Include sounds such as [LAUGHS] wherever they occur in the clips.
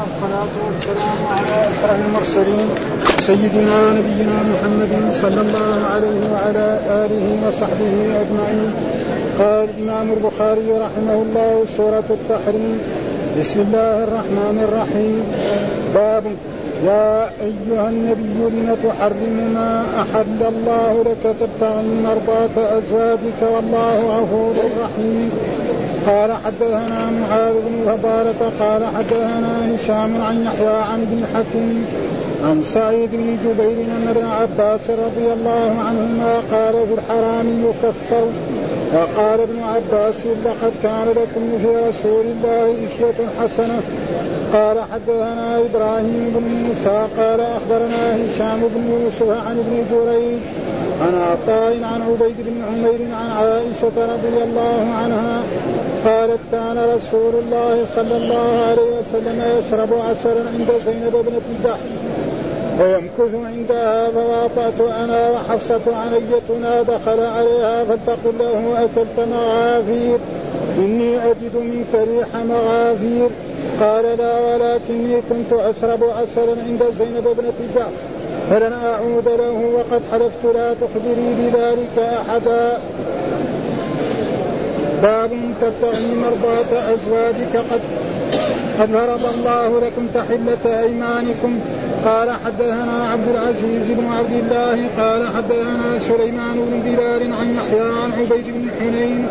والصلاة والسلام على أشرف المرسلين سيدنا نبينا محمد صلى الله عليه وعلى آله وصحبه أجمعين. قال الإمام البخاري رحمه الله سورة التحريم بسم الله الرحمن الرحيم. باب يا أيها النبي لم تحرم ما أحل الله لك تبتغي مرضاة أزواجك والله غفور رحيم. قال حدثنا معاذ بن فضالة قال حدثنا هشام عن يحيى عن ابن حكيم عن سعيد بن جبير ان ابن عباس رضي الله عنهما قال في الحرام يكفر. وقال ابن عباس لقد كان لكم في رسول الله أسوة حسنة. قال حدثنا إبراهيم بن موسى قال أخبرنا هشام بن يوسف عن ابن جريج عن عطاء عن عبيد بن عمير عن عائشة رضي الله عنها قالت كان رسول الله صلى الله عليه وسلم يشرب عسلا عند زينب ابنة جحش ويمكث عندها فواطأت أنا وحفصة عنيتنا دخل عليها فلتقل له أكلت مغافير إني أجد منك ريح مغافير قال لا ولكني كنت أشرب عسلا عند زينب ابنة جحش فلن أعود له وقد حلفت لا تخبري بذلك أحدا. باب تبتغي مرضاة أزواجك. قد قد فرض الله لكم تحلة أيمانكم. قال حدثنا عبد العزيز بن عبد الله. قال حدثنا سليمان بن بلال عن يحيى عن عبيد بن حنين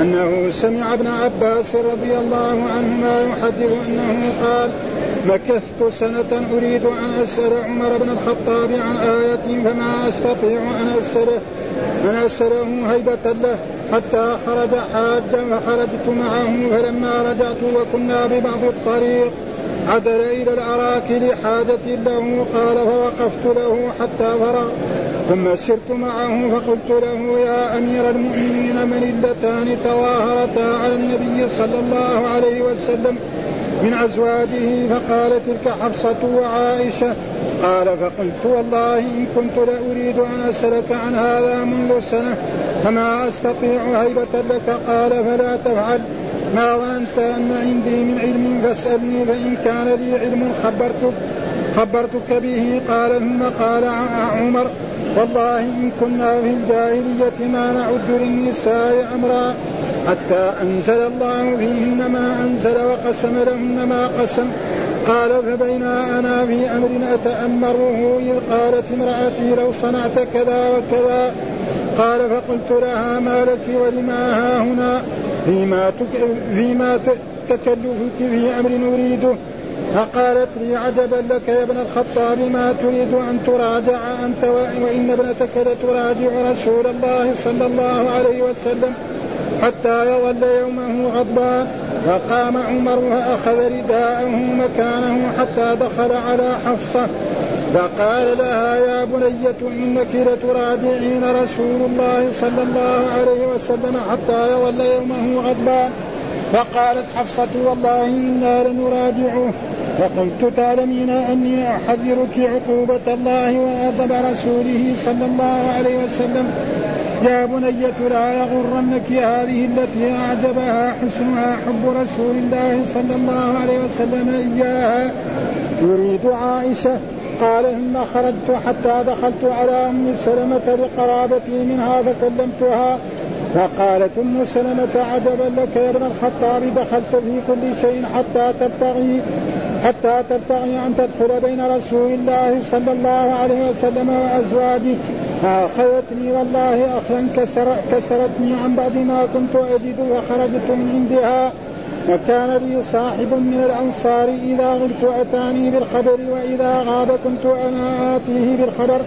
أنه سمع ابن عباس رضي الله عنهما يحدث أنه قال مكثت سنة أريد أن أسأل عمر بن الخطاب عن آية فما أستطيع أن أسأله أن أسأله هيبة له حتى خرج حاجا فخرجت معه فلما رجعت وكنا ببعض الطريق عدل إلى الأراك لحاجة له قال فوقفت له حتى فرغ ثم سرت معه فقلت له يا أمير المؤمنين من اللتان تظاهرتا على النبي صلى الله عليه وسلم من أزواجه فقال تلك حفصة وعائشة قال فقلت والله إن كنت لأريد أن أسألك عن هذا منذ سنة فما أستطيع هيبة لك؟ قال فلا تفعل. ما ظننت أن عندي من علم فاسألني فإن كان لي علم خبرتك خبرتك به. قال ثم قال عمر والله إن كنا في الجاهلية ما نعد للنساء أمرا حتى أنزل الله فيهن ما أنزل وقسم لهن ما قسم. قال فبينا أنا في أمر أتأمره إذ قالت امرأتي لو صنعت كذا وكذا. قال فقلت لها ما لك ولما ها هنا؟ فيما, فيما تكلفك في أمر نريده فقالت لي عجبا لك يا ابن الخطاب ما تريد أن تراجع أنت وإن ابنتك لتراجع رسول الله صلى الله عليه وسلم حتى يظل يومه غضبان فقام عمر فأخذ رداءه مكانه حتى دخل على حفصة. فقال لها يا بنية إنك لتراجعين رسول الله صلى الله عليه وسلم حتى يظل يومه غضبان فقالت حفصة والله إنا لنراجعه فقلت تعلمين أني أحذرك عقوبة الله وغضب رسوله صلى الله عليه وسلم. يا بنية لا يغرنك هذه التي أعجبها حسنها حب رسول الله صلى الله عليه وسلم إياها. يريد عائشة قال ثم خرجت حتى دخلت على أم سلمة لقرابتي منها فكلمتها. فقالت أم سلمة عجبا لك يا ابن الخطاب دخلت في كل شيء حتى تبتغي حتى تبتغي أن تدخل بين رسول الله صلى الله عليه وسلم وأزواجه. فأخذتني والله اخذا كسر كسرتني عن بعد ما كنت أجد وخرجت من عندها. وكان لي صاحب من الأنصار إذا غبت أتاني بالخبر وإذا غاب كنت أنا آتيه بالخبر.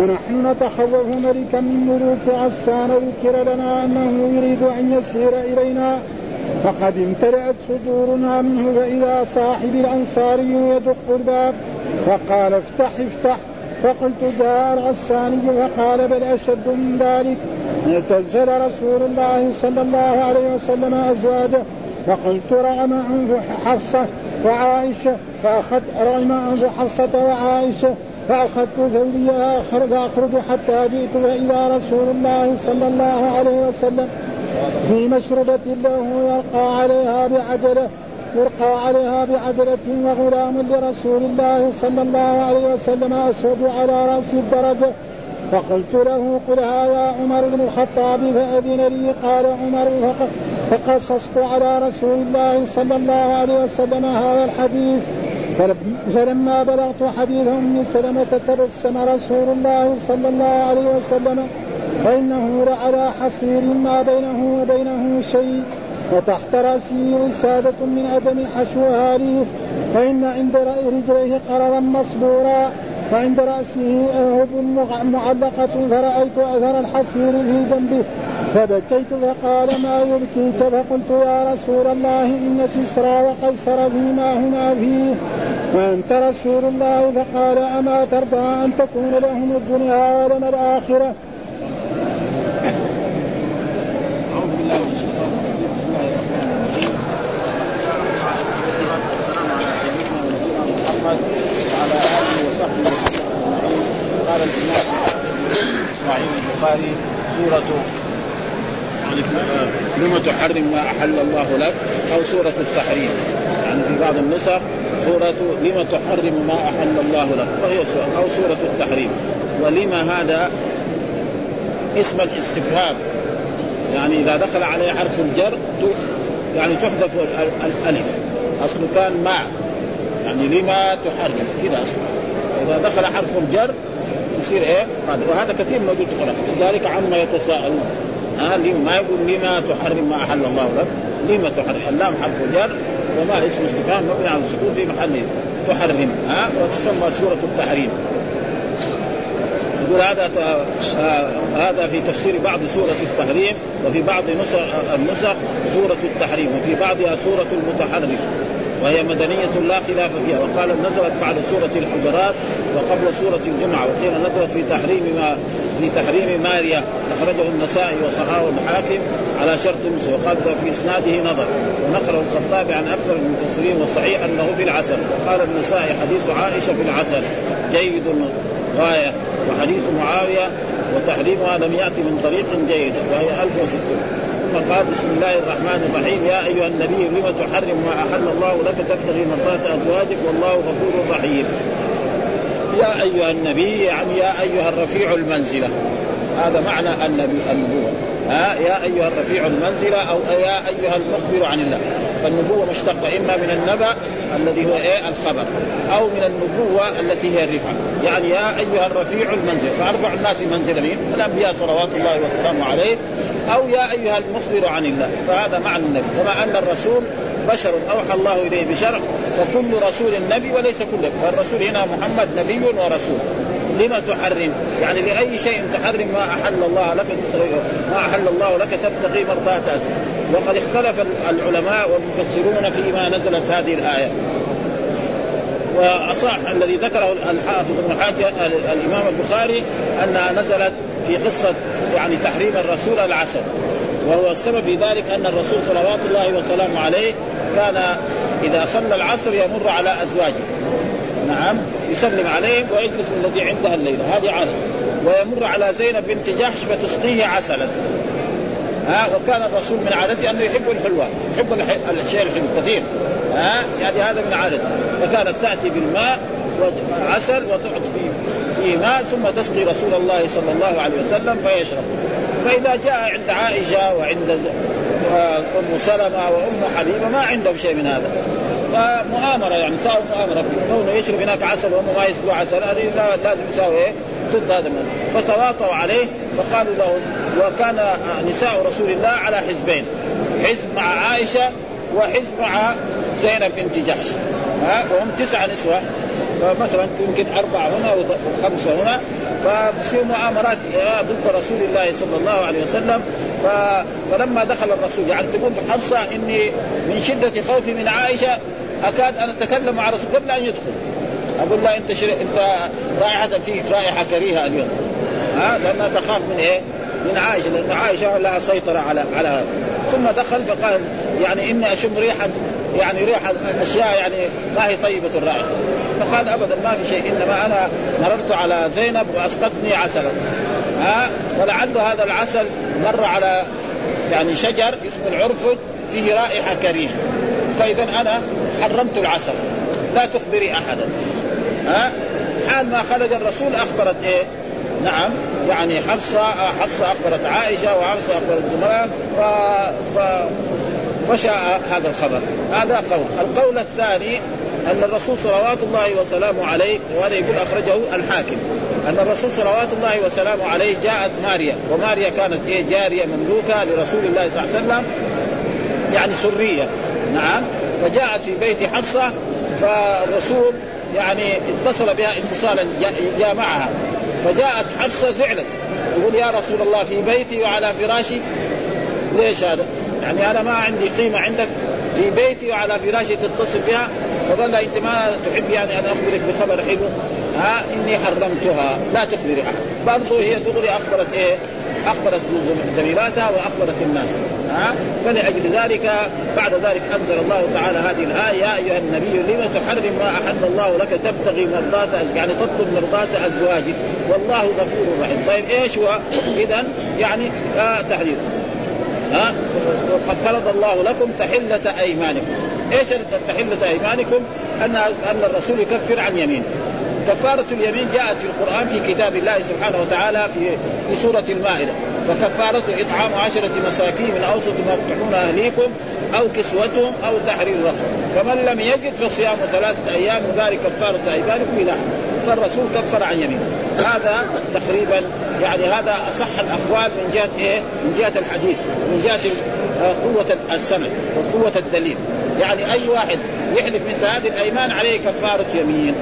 ونحن نتخوف ملكا من ملوك عسان ذكر لنا أنه يريد أن يسير إلينا. فقد امتلأت صدورنا منه فإذا صاحب الأنصاري يدق الباب. فقال افتح افتح. فقلت جاء الغساني فقال بل أشد من ذلك. اعتزل رسول الله صلى الله عليه وسلم أزواجه. فقلت رغم أنف حفصة وعائشة فأخذت رغم أنف حفصة وعائشة فأخذت ثوبي فأخرج حتى جئت فإذا رسول الله صلى الله عليه وسلم في مشربة له يلقى عليها بعجلة يرقى عليها بعجلة وغلام لرسول الله صلى الله عليه وسلم أسود على رأس الدرجة. فقلت له قل هذا عمر بن الخطاب فأذن لي قال عمر فقصصت على رسول الله صلى الله عليه وسلم هذا الحديث. فلما بلغت حديث أم سلمة تبسم رسول الله صلى الله عليه وسلم فإنه لعلى حصير ما بينه وبينه شيء. وتحت رأسه وسادة من أدم حشوها ليف فإن عند رجليه قرضا مصبورا. وعند رأسه أهب معلقة فرأيت أثر الحصير في جنبه. فبكيت فقال ما يبكيك؟ فقلت يا رسول الله إن كسرى وقيصر فيما هما فيه. وأنت رسول الله فقال أما ترضى أن تكون لهم الدنيا ولنا الآخرة قال الامام اسماعيل البخاري سوره لم تحرم ما أحل الله لك؟ أو سورة التحريم. يعني في بعض النسخ سورة لم تحرم ما أحل الله لك؟ وهي سورة أو سورة التحريم. ولما هذا اسم الاستفهام؟ يعني إذا دخل عليه حرف الجر يعني تحذف الألف. اصله كان ما. يعني لما تحرم. كذا اصله إذا دخل حرف الجر يصير إيه؟ وهذا كثير موجود في القرآن. لذلك عما يتساءلون. ها ما يقول لما تحرم ما أحل الله لك؟ لما تحرم؟ اللام حرف جر وما اسم استفهام مبني على السكون في محل تحرم ها وتسمى سورة التحريم. يقول هذا آه هذا في تفسير بعض سورة التحريم وفي بعض نسخ النسخ سورة التحريم وفي بعضها سورة المتحرم. وهي مدنية لا خلاف فيها. وقال نزلت بعد سورة الحجرات وقبل سورة الجمعة وقيل نزلت في تحريم ما في تحريم ماريا أخرجه النسائي وصححه الحاكم على شرط مسلم وقال في إسناده نظر. ونقله الخطابي عن أكثر المفسرين والصحيح أنه في العسل. وقال النسائي حديث عائشة في العسل. جيد غاية وحديث معاوية وتحريمها لم يأتي من طريق جيد وهي 1600 ثم قال بسم الله الرحمن الرحيم. يا أيها النبي لم تحرم ما أحل الله لك تبتغي مرضات أزواجك؟ والله غفور رحيم. يا أيها النبي يعني يا أيها الرفيع المنزلة. هذا معنى النبي النبوة. ها يا أيها الرفيع المنزلة أو يا أيها المخبر عن الله. فالنبوة مشتقة إما من النبأ الذي هو إيه؟ الخبر أو من النبوة التي هي الرفعة. يعني يا أيها الرفيع المنزل فارفع الناس منزله مين؟ الانبياء صلوات الله وسلامه عليه. أو يا أيها المخبر عن الله. فهذا معنى النبي. كما أن الرسول بشر أوحى الله إليه بشرع فكل رسول نبي وليس كل فالرسول هنا محمد نبي ورسول. لما تحرم؟ يعني لأي شيء تحرم؟ ما أحل الله لك ما أحل الله لك تبتغي مرضات وقد اختلف العلماء والمفسرون فيما نزلت هذه الآية. وأصح الذي ذكره الحافظ ابن الإمام البخاري أنها نزلت في قصة يعني تحريم الرسول العسل وهو السبب في ذلك أن الرسول صلوات الله وسلامه عليه كان إذا صلى العصر يمر على أزواجه. نعم يسلم عليهم ويجلس الذي عندها الليلة هذه عادة. ويمر على زينب بنت جحش فتسقيه عسلا. ها وكان الرسول من عادته أنه يحب الحلوى يحب الشيء الحلو كثير ها يعني هذا من عادته. فكانت تأتي بالماء وعسل وتحط فيه فيه ماء ثم تسقي رسول الله صلى الله عليه وسلم فيشرب. فإذا جاء عند عائشة وعند أم سلمة وام حبيبه ما عندهم شيء من هذا. فمؤامرة يعني صاروا مؤامرة. كونه يشرب هناك عسل وهم ما يسقوا عسل هذه لازم يساوي إيه؟ ضد هذا فتواطوا عليه فقالوا له وكان نساء رسول الله على حزبين حزب مع عائشة وحزب مع زينب بنت جحش. ها وهم تسعة نسوة. فمثلا يمكن أربعة هنا وخمسة هنا. فتصير مؤامرات ضد رسول الله صلى الله عليه وسلم. فلما دخل الرسول يعني تقول حفصة إني من شدة خوفي من عائشة أكاد أن أتكلم مع الرسول قبل أن يدخل. أقول لا أنت شر... أنت رائحة فيك رائحة كريهة اليوم. ها؟ لأنها تخاف من إيه؟ من عائشة لأن عائشة لها سيطرة على على ثم دخل فقال يعني إني أشم ريحه يعني ريحة أشياء يعني ما هي طيبة الرائحة. فقال أبدا ما في شيء إنما أنا مررت على زينب وأسقطني عسلا. ها؟ فلعل هذا العسل مر على يعني شجر اسمه العرفد فيه رائحة كريهة. فإذا أنا حرمت العسل. لا تخبري أحدا. ها؟ حال ما خرج الرسول أخبرت إيه؟ نعم يعني حفصة حفصة أخبرت عائشة وحفصة أخبرت زمران ف... ف... فشاء هذا الخبر. هذا قول. القول الثاني أن الرسول صلوات الله وسلامه عليه وهذا يقول أخرجه الحاكم. أن الرسول صلوات الله وسلامه عليه جاءت ماريا وماريا كانت إيه جارية مملوكة لرسول الله صلى الله عليه وسلم يعني سرية. نعم. فجاءت في بيت حفصة فالرسول يعني اتصل بها اتصالا جاء معها. فجاءت حفصة زعلت تقول يا رسول الله في بيتي وعلى فراشي. ليش هذا؟ يعني أنا ما عندي قيمة عندك. في بيتي وعلى فراشي تتصل بها. فقال أنت ما تحب يعني أن أخبرك بخبر حلو. ها إني حرمتها. لا تخبري أحد. برضه هي دغري أخبرت إيه؟ أخبرت زميلاتها وأخبرت الناس. ها؟ فلأجل ذلك بعد ذلك أنزل الله تعالى هذه الآية يا أيها النبي لم تحرم ما أحل الله لك تبتغي مرضات يعني تطلب مرضات أزواجك. والله غفور رحيم. طيب إيش هو؟ اذا يعني آه تحريم. ها؟ وقد فرض الله لكم تحلة أيمانكم. إيش تحلة أيمانكم أن أن الرسول يكفر عن يمين. كفارة اليمين جاءت في القرآن في كتاب الله سبحانه وتعالى في في سورة المائدة. فكفارة إطعام عشرة مساكين من أوسط ما تطعمون أهليكم أو كسوتهم أو تحرير رقبة. فمن لم يجد فصيام ثلاثة أيام وذلك كفارة أيمانكم إذا فالرسول كفر عن يمين. هذا تقريبا يعني هذا أصح الأقوال من جهة إيه؟ من جهة الحديث. ومن جهة قوة السند وقوة الدليل يعني أي واحد يحلف مثل هذه الأيمان عليه كفارة يمين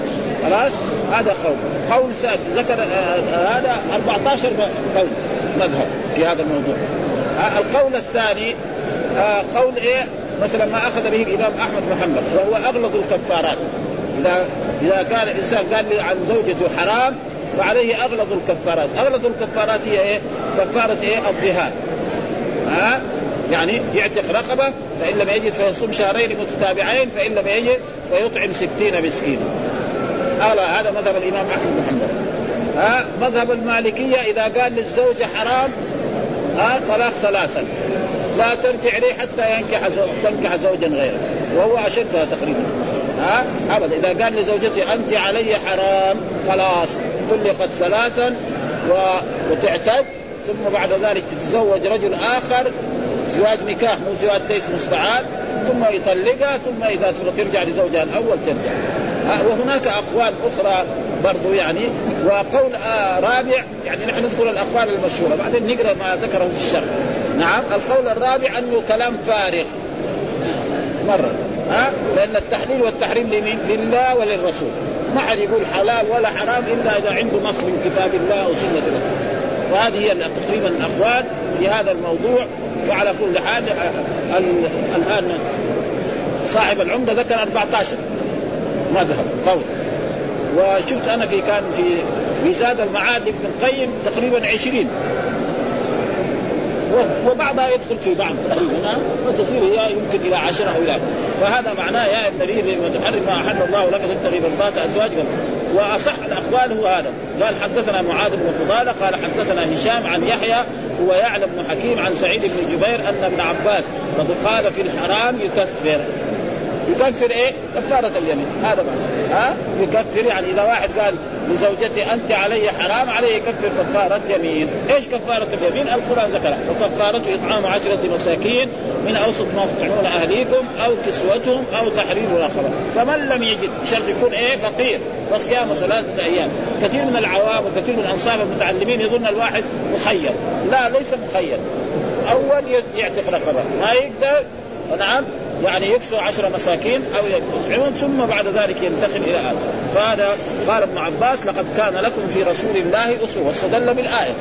خلاص هذا قول قول ساد ذكر هذا 14 قول مذهب في هذا الموضوع القول الثاني قول إيه مثلا ما أخذ به الإمام أحمد محمد وهو أغلظ الكفارات إذا إذا كان الإنسان قال لي عن زوجته حرام فعليه أغلظ الكفارات، أغلظ الكفارات هي إيه؟ كفارة إيه؟ الظهار. ها؟ يعني يعتق رقبة فإن لم يجد فيصوم شهرين متتابعين فإن لم يجد فيطعم ستين مسكينا. هذا هذا مذهب الإمام أحمد بن حنبل. ها مذهب المالكية إذا قال للزوجه حرام ها طلاق ثلاثا لا ترجع اليه حتى ينكح تنكح زوجا غيره وهو اشدها تقريبا ها ابدا إذا قال لزوجته أنت علي حرام خلاص طلقت ثلاثا و... وتعتد ثم بعد ذلك تتزوج رجل آخر زواج نكاح مو زواج تيس مستعان ثم يطلقها ثم إذا ترجع لزوجها الأول ترجع. وهناك أقوال أخرى برضو يعني وقول آه رابع يعني نحن نذكر الأقوال المشهورة بعدين نقرأ ما ذكره في الشرع نعم القول الرابع أنه كلام فارغ. مرة. ها لأن التحليل والتحريم لمين؟ لله وللرسول. ما حد يقول حلال ولا حرام إلا إذا عنده نص من كتاب الله وسنة الرسول وهذه هي تقريبا الأقوال في هذا الموضوع. وعلى كل حال الآن صاحب العمدة ذكر 14 مذهب قول. وشفت أنا في كان في في زاد المعاد ابن القيم تقريبا 20 وبعضها يدخل في بعض تقريبا وتصير هي يمكن إلى عشرة أو إلى فهذا معناه يا ابن لي وتحرم ما أحل الله لك تبتغي مرضات أزواجك. وأصح الاقوال هو هذا. قال حدثنا معاذ بن فضالة قال حدثنا هشام عن يحيى هو يعلم بن حكيم عن سعيد بن جبير أن ابن عباس قد قال في الحرام يكفر. يكفر إيه؟ كفارة اليمين. هذا معنى. ها؟ يكفر يعني إذا واحد قال لزوجته أنت علي حرام عليه يكفر كفارة يمين، إيش كفارة اليمين؟ القرآن ذكرها وكفارة إطعام عشرة مساكين من أوسط ما تطعمون أهليكم أو كسوتهم أو تحرير رقبة، فمن لم يجد شرط يكون إيه؟ فقير. فصيام ثلاثة أيام، كثير من العوام وكثير من انصاف المتعلمين يظن الواحد مخير، لا ليس مخير، أول يعتق رقبة، ما يقدر؟ نعم. يعني يكسر عشر مساكين أو يطعمهم ثم بعد ذلك ينتقل إلى هذا. فهذا قال ابن عباس لقد كان لكم في رسول الله أسوة. واستدل بالآية.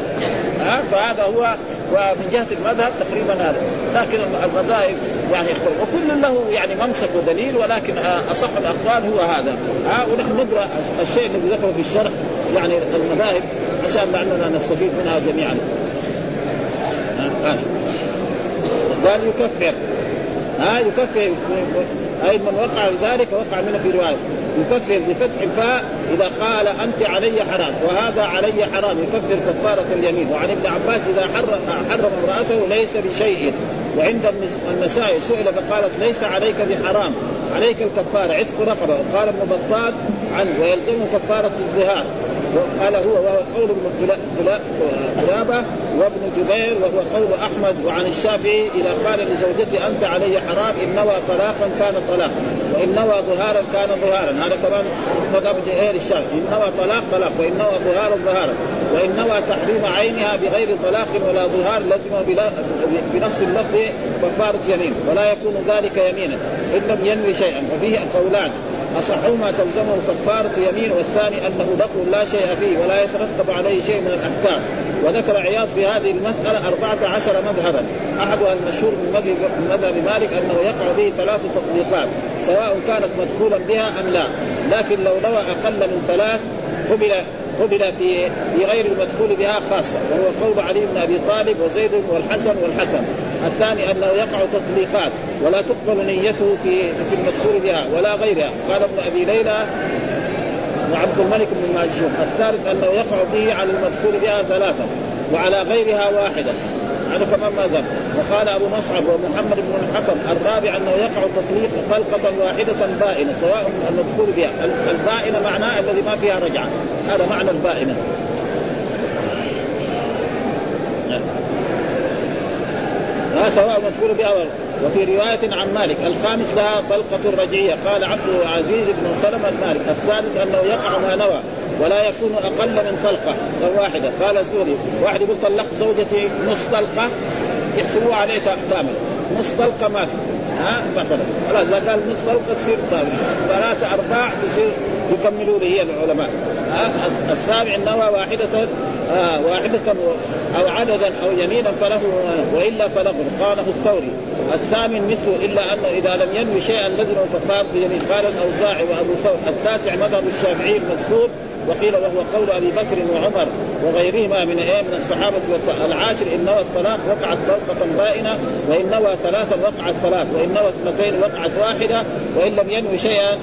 ها؟ فهذا هو ومن جهة المذهب تقريبا هذا. لكن المذاهب يعني يختلف. وكل له يعني ممسك ودليل ولكن أصح الأقوال هو هذا. ها؟ ونحن نقرأ الشيء الذي ذكره في الشرح يعني المذاهب عشان لعلنا نستفيد منها جميعا. قال يكفر. ها يكفر اي من وقع ذلك وقع منه في رواية. يكفر بفتح الفاء إذا قال أنت علي حرام وهذا علي حرام يكفر كفارة اليمين. وعن ابن عباس إذا حرم امرأته ليس بشيء. وعند النساء سئل فقالت ليس عليك بحرام عليك الكفارة. عتق رقبة. وقال ابن بطال عنه ويلزمه كفارة الظهار. قال هو وهو قول ابن قلابة وابن جبير وهو قول أحمد وعن الشافعي إذا قال لزوجته أنت علي حرام ان نوى طلاقا كان طلاقا وان نوى ظهارا كان ظهارا. هذا كمان مذهب غير الشافعي. ان نوى طلاق طلاق وان نوى ظهارا ظهارا وان نوى تحريم عينها بغير طلاق ولا ظهار لزم بنص اللفظ كفاره يمين. ولا يكون ذلك يمينا. إن لم ينوي شيئا. ففيه قولان. أصحهما تلزمه كفارة يمين والثاني أنه لغو لا شيء فيه ولا يترتب عليه شيء من الأحكام. وذكر عياض في هذه المسألة أربعة عشر مذهبا. أحدها المشهور من مذهب مالك أنه يقع به ثلاث تطبيقات سواء كانت مدخولا بها أم لا. لكن لو نوى أقل من ثلاث قبل قبل في في غير المدخول بها خاصة وهو قول علي بن أبي طالب وزيد والحسن والحكم. الثاني أنه يقع تطليقات ولا تقبل نيته في في المدخول بها ولا غيرها. قال ابن أبي ليلى وعبد الملك بن ماجشون الثالث أنه يقع به على المدخول بها ثلاثة وعلى غيرها واحدة. هذا كمان ماذا وقال أبو مصعب ومحمد بن الحكم الرابع أنه يقع تطليق طلقه واحدة بائنة سواء المدخول بها. البائنة معناه الذي ما فيها رجعة. هذا معنى البائنة. لا سواء مدخول بها وفي رواية عن مالك الخامس لها طلقة رجعية. قال عبد العزيز بن سلمة المالك السادس أنه يقع ما نوى ولا يكون أقل من طلقه واحدة. قال سوري واحد يقول طلقت زوجتي نص طلقه يحسبوها عليه كامل نص طلقة ما في. ها؟ مثلا. خلاص إذا قال نص طلقة تصير ثلاثة أرباع تصير يكملوا لي هي العلماء. ها؟ السابع النوى واحدة آه واحدة أو عددا أو يمينا فله وإلا فله قاله الثوري. الثامن مثله إلا أنه إذا لم ينوي شيئا لزم كفارة يمين قال الأوزاعي وأبو ثور التاسع مذهب الشافعي المذكور وقيل وهو قول أبي بكر وعمر وغيرهما من إيه من الصحابه العاشر إن نوى الطلاق وقعت طلقة بائنة وإن نوى ثلاثا وقعت ثلاث وإن نوى اثنتين وقعت واحدة وإن لم ينوي شيئا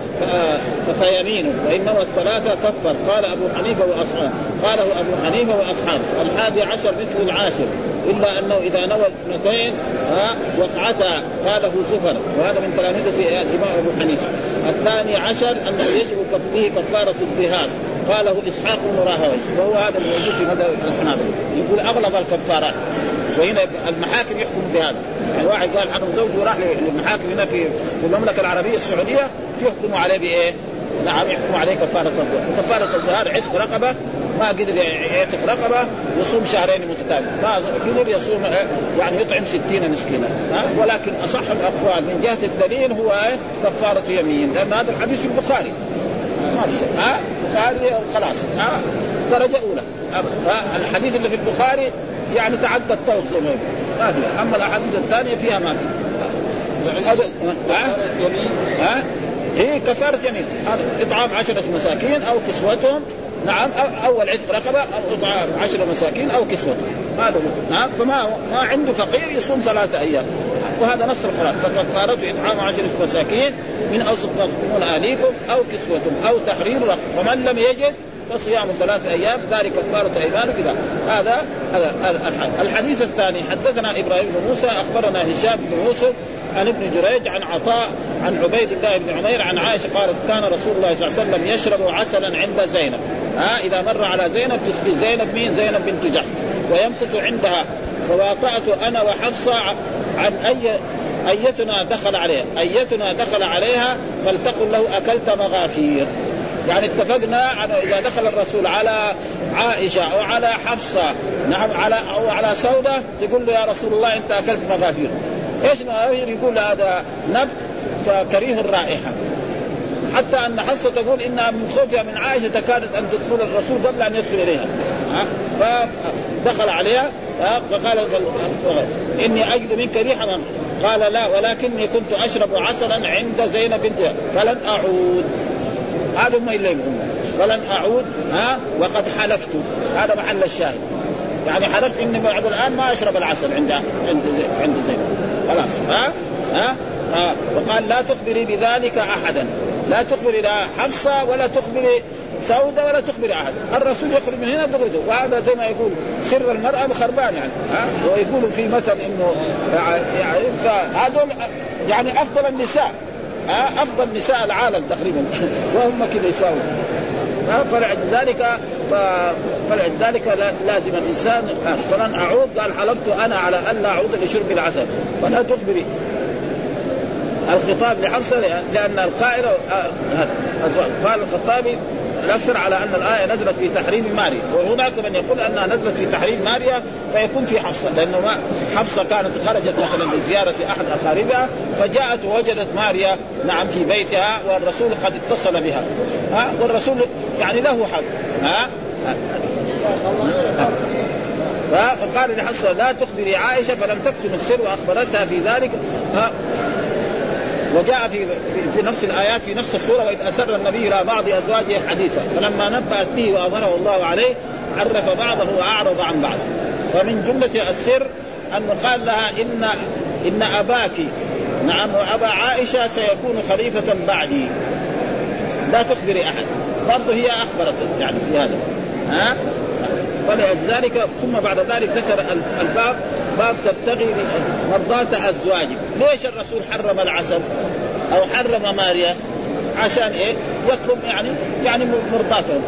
فيمينه وإن نوى الثلاثة كفر. قال أبو حنيفة وأصحابه. قاله أبو حنيفة وأصحابه. الحادي عشر مثل العاشر. إلا أنه إذا نوى اثنتين وقعتا قاله سفر وهذا من تلاميذه الإمام أبو حنيفة. الثاني عشر أنه يجب فيه كفارة الظهار قاله إسحاق بن راهوي. وهو هذا الموجود في مذهب الحنابلة. يقول اغلب الكفارات. وهنا المحاكم يحكم بهذا. يعني واحد قال حكم زوجه وراح للمحاكم هنا في المملكة العربية السعودية يحكموا عليه بإيه؟ نعم يحكموا عليه كفارة الظهار وكفاره الظهار عتق رقبة ما قدر يعتق رقبة يصوم شهرين متتاليين ما قدر يصوم يعني يطعم ستين مسكينا. ولكن أصح الأقوال من جهة الدليل هو إيه؟ كفارة يمين. لأن هذا الحديث في البخاري. ما في شيء ها؟ بخاري خلاص. ها؟ درجة أولى. الحديث اللي في البخاري يعني تعدى الطوق زي ما ما في أما الأحاديث الثانية فيها ما يعني ها؟ ها؟ هي كفارة يمين إطعام عشرة مساكين أو كسوتهم نعم أول عتق رقبة أو اطعام عشر مساكين أو كسوتهم هذا نعم فما ما عنده فقير يصوم ثلاثة أيام. وهذا نص القرآن. فكفارته اطعام عشر مساكين من أوسط ما تطعمون اهليكم أو كسوتهم أو تحرير رقبة. فمن لم يجد فصيام ثلاثة أيام ذلك كفارة أيمان كذا هذا الحديث الثاني حدثنا إبراهيم بن موسى أخبرنا هشام بن يوسف عن ابن جريج عن عطاء عن عبيد الله بن عمير عن عائشة قالت كان رسول الله صلى الله عليه وسلم يشرب عسلا عند زينب. ها إذا مر على زينب تسقي زينب مين؟ زينب بنت جحش. ويمكث عندها. فواطأت أنا وحفصة عن أي أيتنا دخل عليها. أيتنا دخل عليها فلتقل له أكلت مغافير. يعني اتفقنا على إذا دخل الرسول على عائشة أو على حفصة نعم على أو على سودة تقول له يا رسول الله أنت أكلت مغافير. إيش مغافير؟ يقول هذا نبت كريه الرائحة. حتى أن حفصة تقول إنها من خوفها من عائشة كادت أن تدخل الرسول قبل أن يدخل إليها. فدخل عليها فقال إني أجد منك ريحا. قال لا ولكني كنت أشرب عسلا عند زينب بنت فلن أعود. هذا اللي يقولون. فلن أعود ها؟ وقد حلفت. هذا محل الشاهد. يعني حلفت إني بعد الآن ما أشرب العسل عند عند عند زينب. خلاص ها؟ ها, ها؟ وقال لا تخبري بذلك أحدا. لا تخبري لا حفصة ولا تخبري سودة ولا تخبري أحد. الرسول يخرج من هنا درجه وهذا زي ما يقول سر المرأة خربان يعني ها؟ ويقول في مثل إنه يعني هذول يعني أفضل النساء ها؟ أفضل نساء العالم تقريبا. [LAUGHS] وهم كذا يساوون. فلذلك فلذلك لازم الانسان فلن أعود. قال حلفت أنا على أن لا أعود لشرب العسل. فلا تخبري. الخطاب لحفصة لأن القائله قال الخطابي نفر على أن الآية نزلت في تحريم ماريا. وهناك من يقول أنها نزلت في تحريم ماريا فيكون في حفصة لأنه حفصة كانت خرجت مثلا لزيارة أحد أقاربها فجاءت ووجدت ماريا نعم في بيتها والرسول قد اتصل بها. ها؟ والرسول يعني له حق. ها؟ فقال لحفصة لا تخبري عائشة فلم تكتم السر وأخبرتها في ذلك. وجاء في في نفس الآيات في نفس السورة وإذ أسر النبي إلى بعض أزواجه حديثا. فلما نبأت به وأمره الله عليه عرف بعضه وأعرض عن بعض. فمن جملة السر انه قال لها ان إن اباك نعم وابا عائشة سيكون خليفة بعدي. لا تخبري أحد. برضه هي اخبرت يعني في هذا. ها؟ فلذلك ثم بعد ذلك ذكر الباب باب تبتغي مرضاة أزواجك. ليش الرسول حرم العسل أو حرم ماريا؟ عشان إيه؟ يطلب يعني يعني مرضاتهم.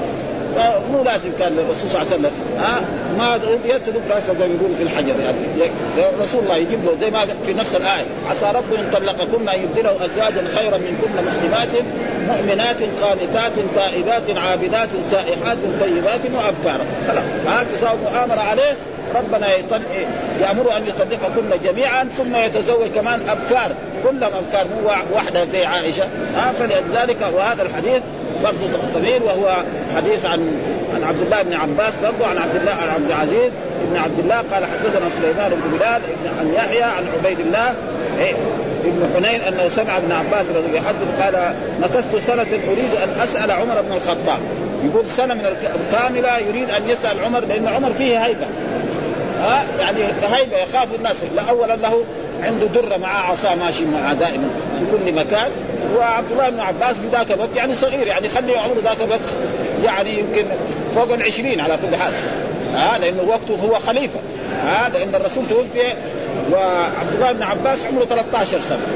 فمو لازم كان للرسول صلى الله عليه وسلم. ها ما يترك راسه زي ما يقولوا في الحجر يعني. رسول الله يجيب له زي ما في نفس الآية. عسى ربه إن طلقكن أن يبدله أزواجا خيرا منكن مسلمات مؤمنات قانتات تائبات عابدات سائحات طيبات وأبكارا. خلاص ها تساوي مؤامرة عليه. ربنا يأمر أن يطلقكن جميعا ثم يتزوج كمان أبكار كلهم أبكار مو واحدة زي عائشة. ها فلذلك وهذا الحديث برضه طويل وهو حديث عن عن عبد الله بن عباس برضه عن عبد الله عن عبد العزيز بن عبد الله قال حدثنا سليمان بن بلال عن يحيى عن عبيد الله إيه ابن حنين أنه سمع ابن عباس رضي يحدث قال مكثت سنة أريد أن أسأل عمر بن الخطاب. يقول سنة من كاملة يريد أن يسأل عمر لأن عمر فيه هيبة. ها؟ يعني هيبة يخاف الناس لا اولا له عنده درة مع عصا ماشي معه دائما في كل مكان. وعبد الله بن عباس في ذاك الوقت يعني صغير يعني خلي عمره ذاك الوقت يعني يمكن فوق العشرين على كل حال. ها؟ لأنه وقته هو خليفة. ها؟ لأن الرسول توفي وعبد الله بن عباس عمره 13 سنة.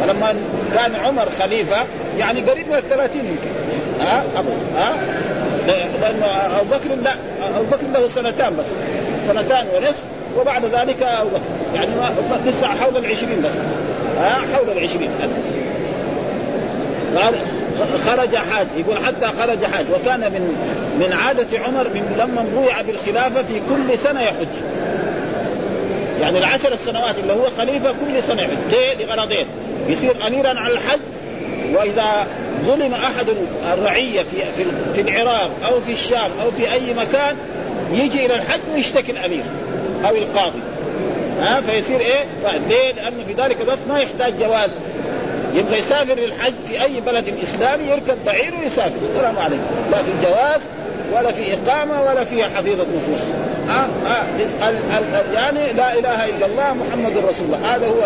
فلما كان عمر خليفة يعني قريب من الثلاثين يمكن. ها؟ ها؟ لأنه أبو بكر لا أبو بكر له سنتان بس. سنتان ونصف وبعد ذلك يعني لسه حول العشرين بس. ها؟ حول العشرين. قال خرج حاج. يقول حتى خرج حاج. وكان من من عادة عمر من لما بويع بالخلافة في كل سنة يحج. يعني العشر السنوات اللي هو خليفة كل سنة يحج. ليه؟ لغرضين يصير أميرا على الحج وإذا ظلم أحد الرعية في, في العراق أو في الشام أو في أي مكان يجي إلى الحج ويشتكي الأمير أو القاضي. ها فيصير إيه؟ ليه؟ لأنه في ذلك الوقت ما يحتاج جواز. يبغى يسافر للحج في أي بلد إسلامي يركب بعير ويسافر. السلام عليكم. لا في جواز ولا في إقامة ولا في حفيظة نفوس. ها ها يعني لا إله إلا الله محمد رسول الله. هذا هو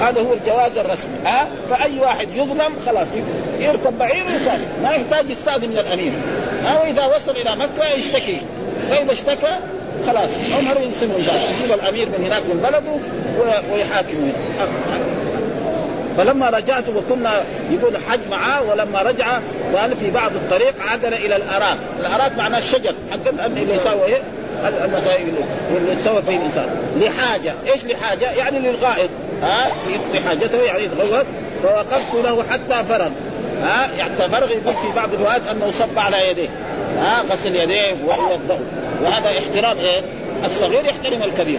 هذا هو الجواز الرسمي. ها فأي واحد يظلم خلاص يركب بعير ويسافر. ما يحتاج يستأذن من الأمير. ها وإذا وصل إلى مكة يشتكي. فاذا اشتكى خلاص عمر ينسمه يجيب الأمير من هناك من بلده ويحاكمه فلما رجعت وكنا يقول حج معاه ولما رجع قال في بعض الطريق عدل إلى الأراك، الأراك معناه الشجر حق اللي يساوي إيه؟ المسائل اللي يتسوى فيه الإنسان. لحاجة، إيش لحاجة؟ يعني للغائط ها؟ يقضي حاجته يعني يتغوط. فوقفت له حتى فرغ. ها؟ يعني فرغ يقول في بعض الروايات أنه صب على يديه. ها غسل يديه ووضعه وهذا احترام إيه؟ الصغير يحترم الكبير.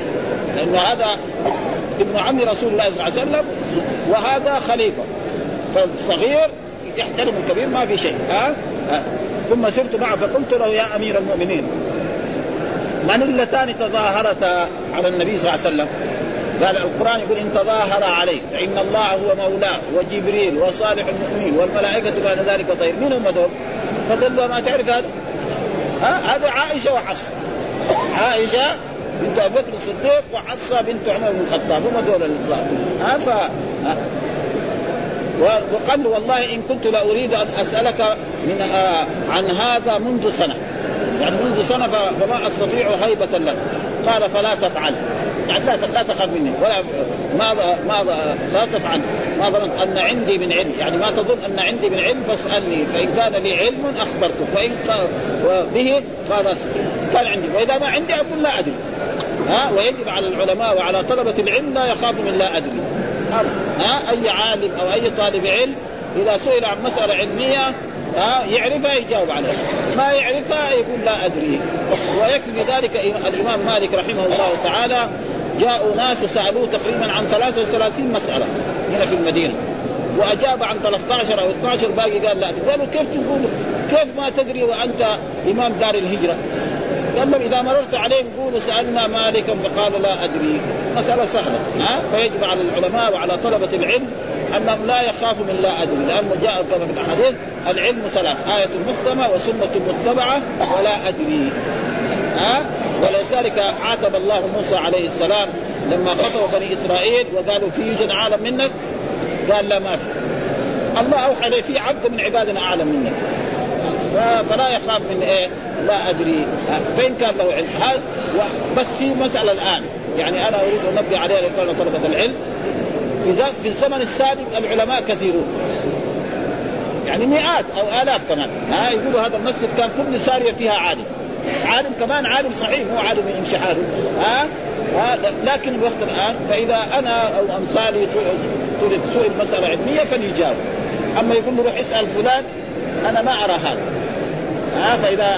لأنه هذا ابن عم رسول الله صلى الله عليه وسلم وهذا خليفة. فالصغير يحترم الكبير ما في شيء. ها؟ أه؟ ثم سرت معه فقلت له يا أمير المؤمنين من اللتان تظاهرتا على النبي صلى الله عليه وسلم؟ قال القرآن يقول إن تظاهر عليك فإن الله هو مولاه وجبريل وصالح المؤمنين والملائكة بعد ذلك طيب. من هم دول؟ فقال ما تعرف هذا؟ ها؟ هذا عائشة وحفصة. عائشة بنت ابي بكر الصديق وحفصة بنت عمر بن الخطاب هم دول الاطلاق ها؟ ف وقال والله إن كنت لاريد أن أسألك من آه عن هذا منذ سنة. يعني منذ سنة فما أستطيع هيبة لك قال فلا تفعل. يعني لا لا تخاف مني. ولا ما ما لا تفعل. ما ظننت أن عندي من علم. يعني ما تظن أن عندي من علم فاسألني. فإن كان لي علم اخبرتك وإن به قال كان عندي. وإذا ما عندي أقول لا أدري. ها؟ ويجب على العلماء وعلى طلبة العلم لا يخاف من لا أدري. ها؟ أي عالم أو أي طالب علم إذا سئل عن مسألة علمية ها؟ يعرفها يجاوب عليها. ما يعرفها يقول لا أدري. ويكفي ذلك الإمام مالك رحمه الله تعالى جاءوا ناس سألوه تقريبا عن 33 مسألة هنا في المدينة. وأجاب عن 13 أو 12 باقي قال لا. قالوا كيف تقول؟ كيف ما تدري وأنت إمام دار الهجرة؟ قال لهم إذا مررت عليهم قولوا سألنا مالكا فقال لا أدري. مسألة سهلة. ها؟ فيجب على العلماء وعلى طلبة العلم أنهم لا يخافوا من لا أدري. لأنه جاء كما في الأحاديث العلم ثلاث آية محكمة وسنة متبعة ولا أدري. ها؟ ولذلك عاتب الله موسى عليه السلام لما خطبوا بني إسرائيل وقالوا في يوجد عالم منك؟ قال لا ما في. الله أوحى إليه في عبد من عبادنا أعلم منك. فلا يخاف من إيه؟ لا أدري. فين كان له علم. هذا بس في مسألة الآن. يعني أنا أريد أن انبه عليها لكل طلبة العلم. في في الزمن السابق العلماء كثيرون. يعني مئات أو آلاف كمان. ها يقولوا هذا المسجد كان كل سارية فيها عالم. عالم كمان عالم صحيح مو عالم حاله ها؟ ها؟ لكن الوقت الآن فإذا أنا أو أمثالي تريد سوء مساله علمية فليجاوب. أما يقول له روح اسأل فلان أنا ما أرى هذا. ها؟ فإذا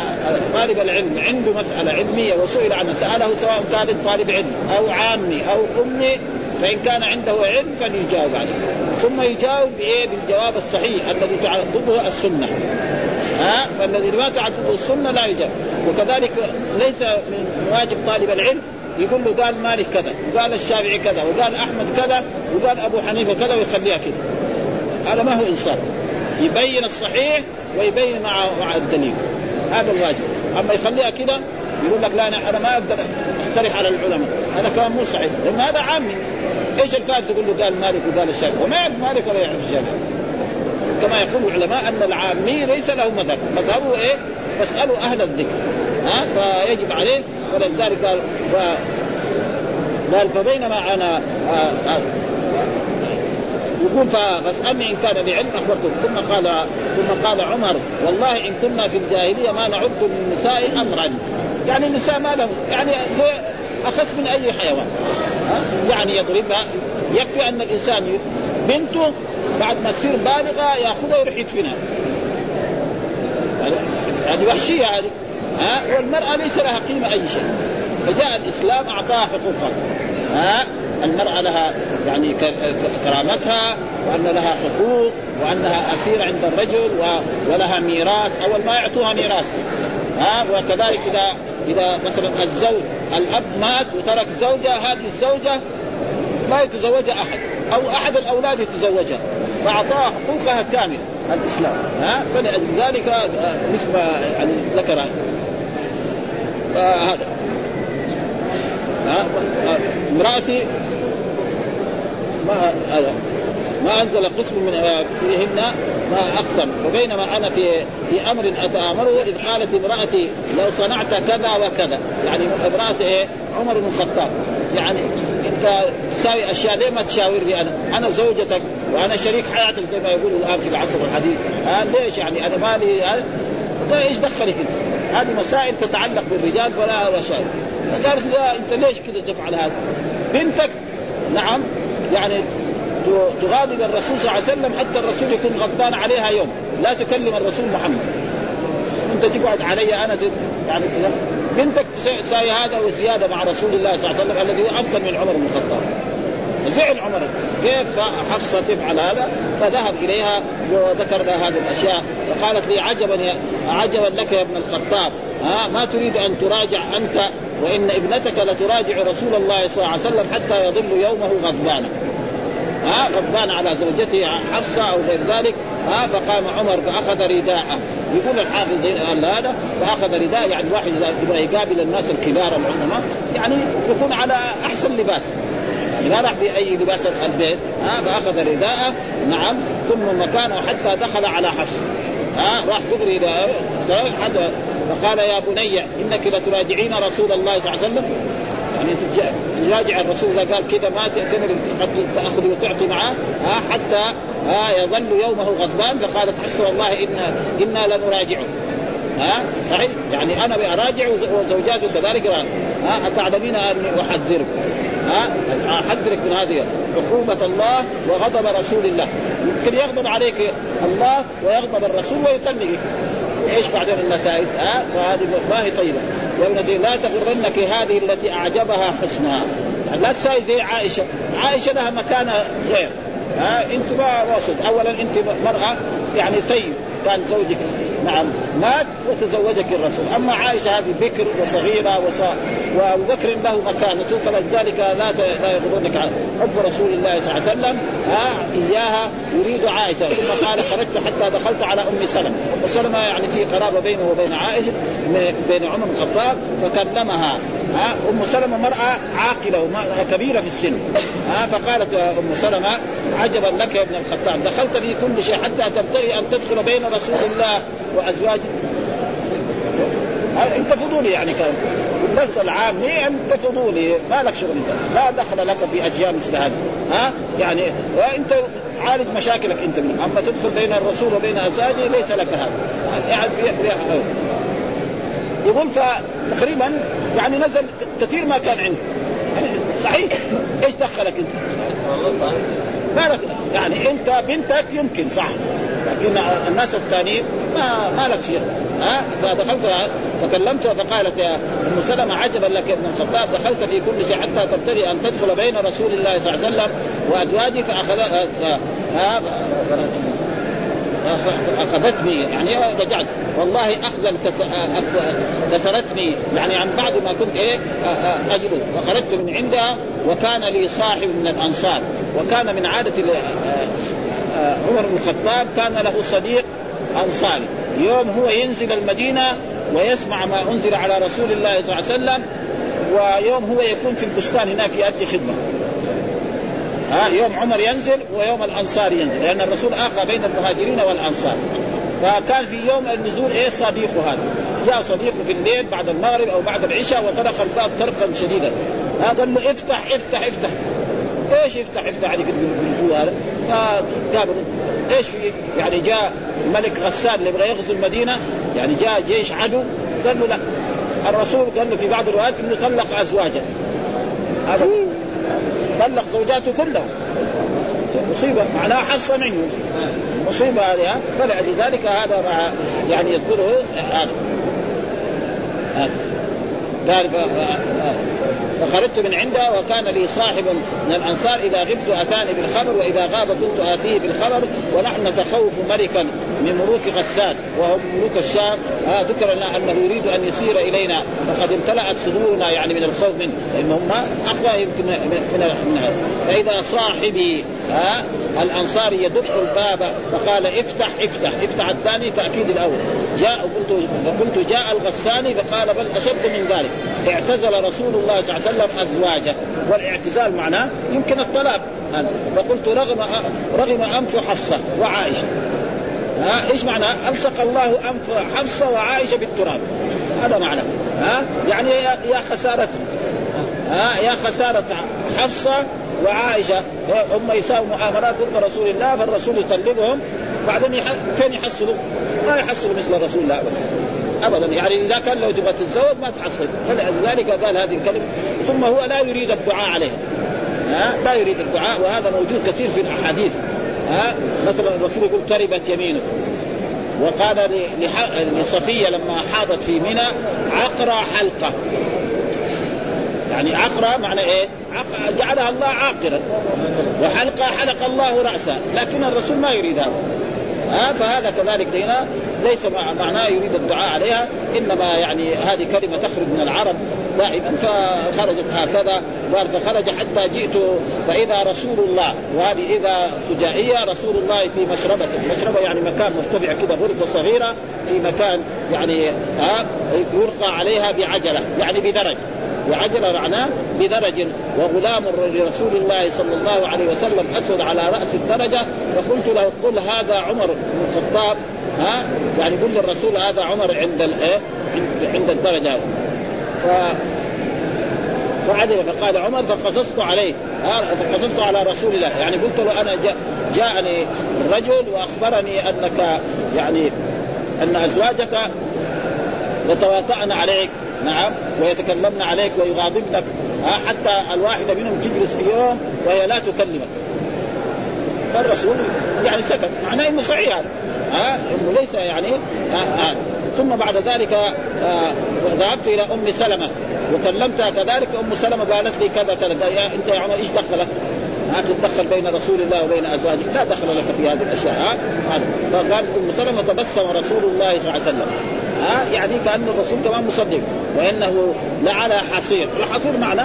طالب العلم عنده مسألة علمية وسئل عنها سأله سواء كان طالب علم أو عامي أو أمي فإن كان عنده علم فليجاوب عليه. ثم يجاوب بإيه؟ بالجواب الصحيح الذي تعضده السنة. ها؟ فالذي ما تعضده السنة لا يجاوب وكذلك ليس من واجب طالب العلم يقول له قال مالك كذا وقال الشافعي كذا وقال أحمد كذا وقال أبو حنيفة كذا ويخليها كذا. هذا ما هو انسان يبين الصحيح ويبين مع مع الدليل. هذا الواجب. أما يخليها كذا يقول لك لا أنا أنا ما أقدر أقترح على العلماء. هذا كلام مو صحيح. لأن هذا عامي. إيش الفائده تقول له قال مالك وقال الشافعي؟ وما يعرف مالك ولا يعرف الشافعي. كما يقول العلماء أن العامي ليس له مذهب. مذهبه إيه؟ فاسألوا أهل الذكر. ها؟ فيجب عليه ولذلك قال و... قال فبينما أنا آه آه يقول فاسألني إن كان بعلم اخبرتك ثم قال ثم قال عمر والله إن كنا في الجاهلية ما نعد للنساء أمرا. يعني النساء ما لهم يعني اخس من أي حيوان. يعني يضربها. يكفي أن الإنسان بنته بعد ما تصير بالغة ياخذها ويروح يدفنها. هذه وحشية هذه. ها؟ والمرأة ليس لها قيمة أي شيء. فجاء الإسلام أعطاها حقوقها. ها؟ المرأة لها يعني كرامتها وأن لها حقوق وأنها أسيرة عند الرجل ولها ميراث. أول ما يعطوها ميراث. ها؟ وكذلك إذا إذا مثلا الزوج الأب مات وترك زوجة هذه الزوجة ما يتزوجها أحد أو أحد الأولاد يتزوجها. فأعطاها حقوقها كاملة. الإسلام. ها؟ فلذلك مثل ما يعني ذكر هذا امرأتي ما هذا؟ ما أنزل قسم من فيهن ما أقسم. وبينما أنا في في أمر أتآمره إذ قالت امرأتي لو صنعت كذا وكذا. يعني امرأة إيه؟ عمر بن الخطاب. يعني أنت تساوي أشياء ليه ما تشاورني أنا؟ أنا زوجتك وأنا شريك حياتك زي ما يقولوا الآن في العصر الحديث، آه ليش يعني؟ أنا مالي آه إيش دخلك أنت؟ هذه مسائل تتعلق بالرجال فلا شيء فقالت لا أنت ليش كذا تفعل هذا؟ بنتك؟ نعم. يعني تغاضب الرسول صلى الله عليه وسلم حتى الرسول يكون غضبان عليها يوم. لا تكلم الرسول محمد. أنت تقعد علي أنا يعني بنتك تساوي هذا وزيادة مع رسول الله صلى الله عليه وسلم الذي هو افضل من عمر بن الخطاب زعل عمر كيف حفصه تفعل هذا؟ فذهب إليها وذكر لها هذه الأشياء فقالت لي عجبا يا عجبا لك يا ابن الخطاب. ها ما تريد أن تراجع أنت وإن ابنتك لتراجع رسول الله صلى الله عليه وسلم حتى يظل يومه غضبانا. ها غضبان على زوجته حفصه أو غير ذلك. ها فقام عمر فأخذ رداءه. يقول الحافظ هذا فأخذ رداء يعني واحد اذا يقابل الناس الكبار العظماء يعني يكون على أحسن لباس. يعني ما راح بأي لباس البيت. ها فأخذ رداءه نعم ثم مكانه حتى دخل على حفص. ها راح دغري إلى فقال يا بني إنك لتراجعين رسول الله صلى الله عليه وسلم؟ يعني تراجع الرسول اذا قال كذا ما تأتمر تأخذ وتعطي معه ها حتى يظل يومه غضبان فقالت حسب والله انا إنا لنراجعه. ها صحيح؟ يعني أنا براجع وزوجاته كذلك ها أتعلمين اني أحذرك. ها أحذرك من هذه عقوبة الله وغضب رسول الله. يمكن يغضب عليك الله ويغضب الرسول ويطلقك. إيش بعدين النتائج؟ ها فهذه ما هي طيبة. يا ابنتي لا تغرنك هذه التي أعجبها حسنها لا تساوي زي عائشة. عائشة لها مكانه غير. ها انت ما واصل. اولا انت مرأة يعني ثيب كان زوجك. نعم مات وتزوجك الرسول. أما عائشة هذه بكر وصغيرة وص... وأبو بكر له مكانته فلذلك لا ت... لا يغرونك حب رسول الله صلى الله عليه وسلم. ها إياها يريد عائشة. ثم قال خرجت حتى دخلت على أم سلمة. وسلمة يعني في قرابة بينه وبين عائشة بين عمر بن الخطاب فكلمها. ها أم سلمة مرأة عاقلة كبيرة في السن. ها فقالت أم سلمة عجبا لك يا ابن الخطاب. دخلت في كل شيء حتى تبتغي أن تدخل بين رسول الله وأزواجه. أنت فضولي يعني كان. النص العام أنت فضولي. ما لك شغل أنت. لا دخل لك في اشياء مثل هذه. ها يعني انت عالج مشاكلك أنت منه أما تدخل بين الرسول وبين أزواجه ليس لك هذا. يعني يقول فتقريبا يعني نزل كثير ما كان عنده. صحيح؟ إيش دخلك أنت؟ ما لك يعني أنت بنتك يمكن صح. لكن الناس الثانيين ما ما لك شيء. ها؟ فدخلت فكلمتها فقالت يا أم سلمة عجبا لك يا ابن الخطاب دخلت في كل شيء حتى تبتغي أن تدخل بين رسول الله صلى الله عليه وسلم وأزواجه فاخذ أخذتني يعني رجعت. والله اخذا كسرتني. يعني عن بعد ما كنت إيه اجلس فخرجت من عندها وكان لي صاحب من الأنصار. وكان من عادة عمر بن الخطاب كان له صديق أنصاري. يوم هو ينزل المدينة ويسمع ما أنزل على رسول الله صلى الله عليه وسلم ويوم هو يكون في البستان هناك يؤدي خدمة. ها يوم عمر ينزل ويوم الأنصار ينزل لأن الرسول آخى بين المهاجرين والأنصار. فكان في يوم النزول إيه صديقه هذا؟ جاء صديقه في الليل بعد المغرب أو بعد العشاء وطرق الباب طرقا شديدا. قال له افتح افتح افتح. إيش يفتح يفتح عليك جوا هذا؟ فقال إيش يعني جاء ملك غسان اللي يبغى يغزو المدينة يعني جاء جيش عدو. قال له لا. الرسول قال له في بعض الروايات إنه طلق أزواجه. هذا. طلق زوجاته كلهم مصيبة معناها حصه منه. مصيبة هذه فلذلك هذا مع يعني يذكره هذا قال فخرجت من عنده وكان لي صاحب من الأنصار إذا غبت أتاني بالخبر وإذا غاب كنت آتيه بالخبر ونحن نتخوف ملكا من ملوك غسان وهو ملوك الشام. آه ذكر لنا أنه يريد أن يسير إلينا. فقد امتلأت صدورنا يعني من الخوف منه لأن هم اقوى يمكن من, من فإذا صاحبي آه الأنصاري يدق الباب فقال افتح افتح. افتح الثاني تأكيد الأول. جاء قلت فقلت جاء الغساني فقال بل أشد من ذلك. اعتزل رسول الله صلى الله عليه وسلم أزواجه. والاعتزال معناه يمكن الطلاق. فقلت رغم رغم أنف حفصة وعائشة. ها؟ إيش معنى؟ ألصق الله أنف حفصة وعائشة بالتراب. هذا معنى. ها؟ يعني يا خسارتهم ها؟ يا خسارة حفصة وعائشة هم يساووا مؤامرات ضد رسول الله فالرسول يطلقهم بعدين يح... فين يحصلوا؟ ما يحصلوا مثل رسول الله ابدا. ابدا. يعني إذا كان لو تبغى تتزوج ما تحصل. فلذلك قال هذه الكلمة. ثم هو لا يريد الدعاء عليه. ها؟ لا يريد الدعاء وهذا موجود كثير في الأحاديث. ها؟ مثلا الرسول يقول تربت يمينه وقال لصفية لما حاضت في منى عقرى حلقة. يعني عقرة معنى إيه؟ جعلها الله عاقرا. وحلقة حلق الله رأسه. لكن الرسول ما يريد هذا. ها فهذا كذلك هنا ليس معناه يريد الدعاء عليها. إنما يعني هذه كلمة تخرج من العرب دائما فخرجت هكذا. قال فخرج حتى جئت فإذا رسول الله. وهذه إذا فجائية رسول الله في مشربة، مشربة يعني مكان مرتفع كذا غرفة صغيرة في مكان يعني ها يرقى عليها بعجلة يعني بدرج. وعجل معناه بدرج. وغلام لرسول الله صلى الله عليه وسلم أسود على رأس الدرجة. فقلت له قل هذا عمر بن الخطاب. ها؟ يعني قل للرسول هذا عمر عند الايه عند الدرجة. ف فعدل فقال عمر فقصصت عليه. فقصصت على رسول الله. يعني قلت له أنا جاءني الرجل وأخبرني أنك يعني أن أزواجك يتواطأن عليك. نعم ويتكلمن عليك ويغاضبنك حتى الواحدة منهم تجلس يوم وهي لا تكلمك فالرسول يعني سكت معناه إنه صحيح هذا ها إنه ليس يعني آه. ثم بعد ذلك آه ذهبت إلى أم سلمة وكلمتها كذلك أم سلمة قالت لي كذا كذا يا أنت يا عمر إيش دخلك؟ ها تتدخل بين رسول الله وبين أزواجك لا دخل لك في هذه الأشياء ها فقال أم سلمة تبسم رسول الله صلى الله عليه وسلم ها؟ يعني كأن الرسول كمان مصدق. وإنه لعلى حصير. الحصير معنى